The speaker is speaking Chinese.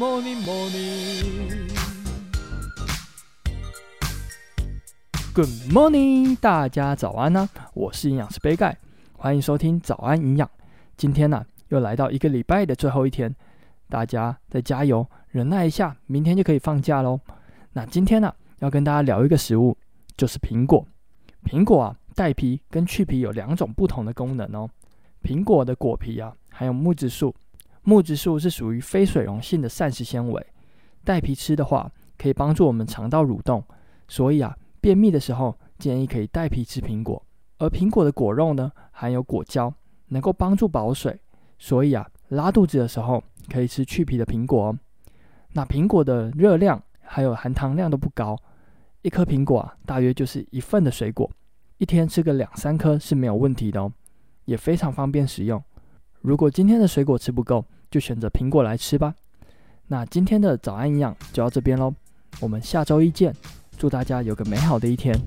morning, morning. Good morning，大家早安呢、啊！我是营养师杯盖，欢迎收听早安营养。今天呢、又来到一个礼拜的最后一天，大家再加油，忍耐一下，明天就可以放假喽。那今天呢、要跟大家聊一个食物，就是苹果。苹果啊，带皮跟去皮有两种不同的功能哦。苹果的果皮啊，含有木质素。木质素是属于非水溶性的膳食纤维，带皮吃的话，可以帮助我们肠道蠕动，所以啊，便秘的时候建议可以带皮吃苹果。而苹果的果肉呢，含有果胶，能够帮助保水，所以啊，拉肚子的时候可以吃去皮的苹果哦。那苹果的热量还有含糖量都不高，一颗苹果啊，大约就是一份的水果，一天吃个两三颗是没有问题的哦，也非常方便食用。如果今天的水果吃不够，就选择苹果来吃吧。那今天的早安营养就到这边喽，我们下周一见，祝大家有个美好的一天。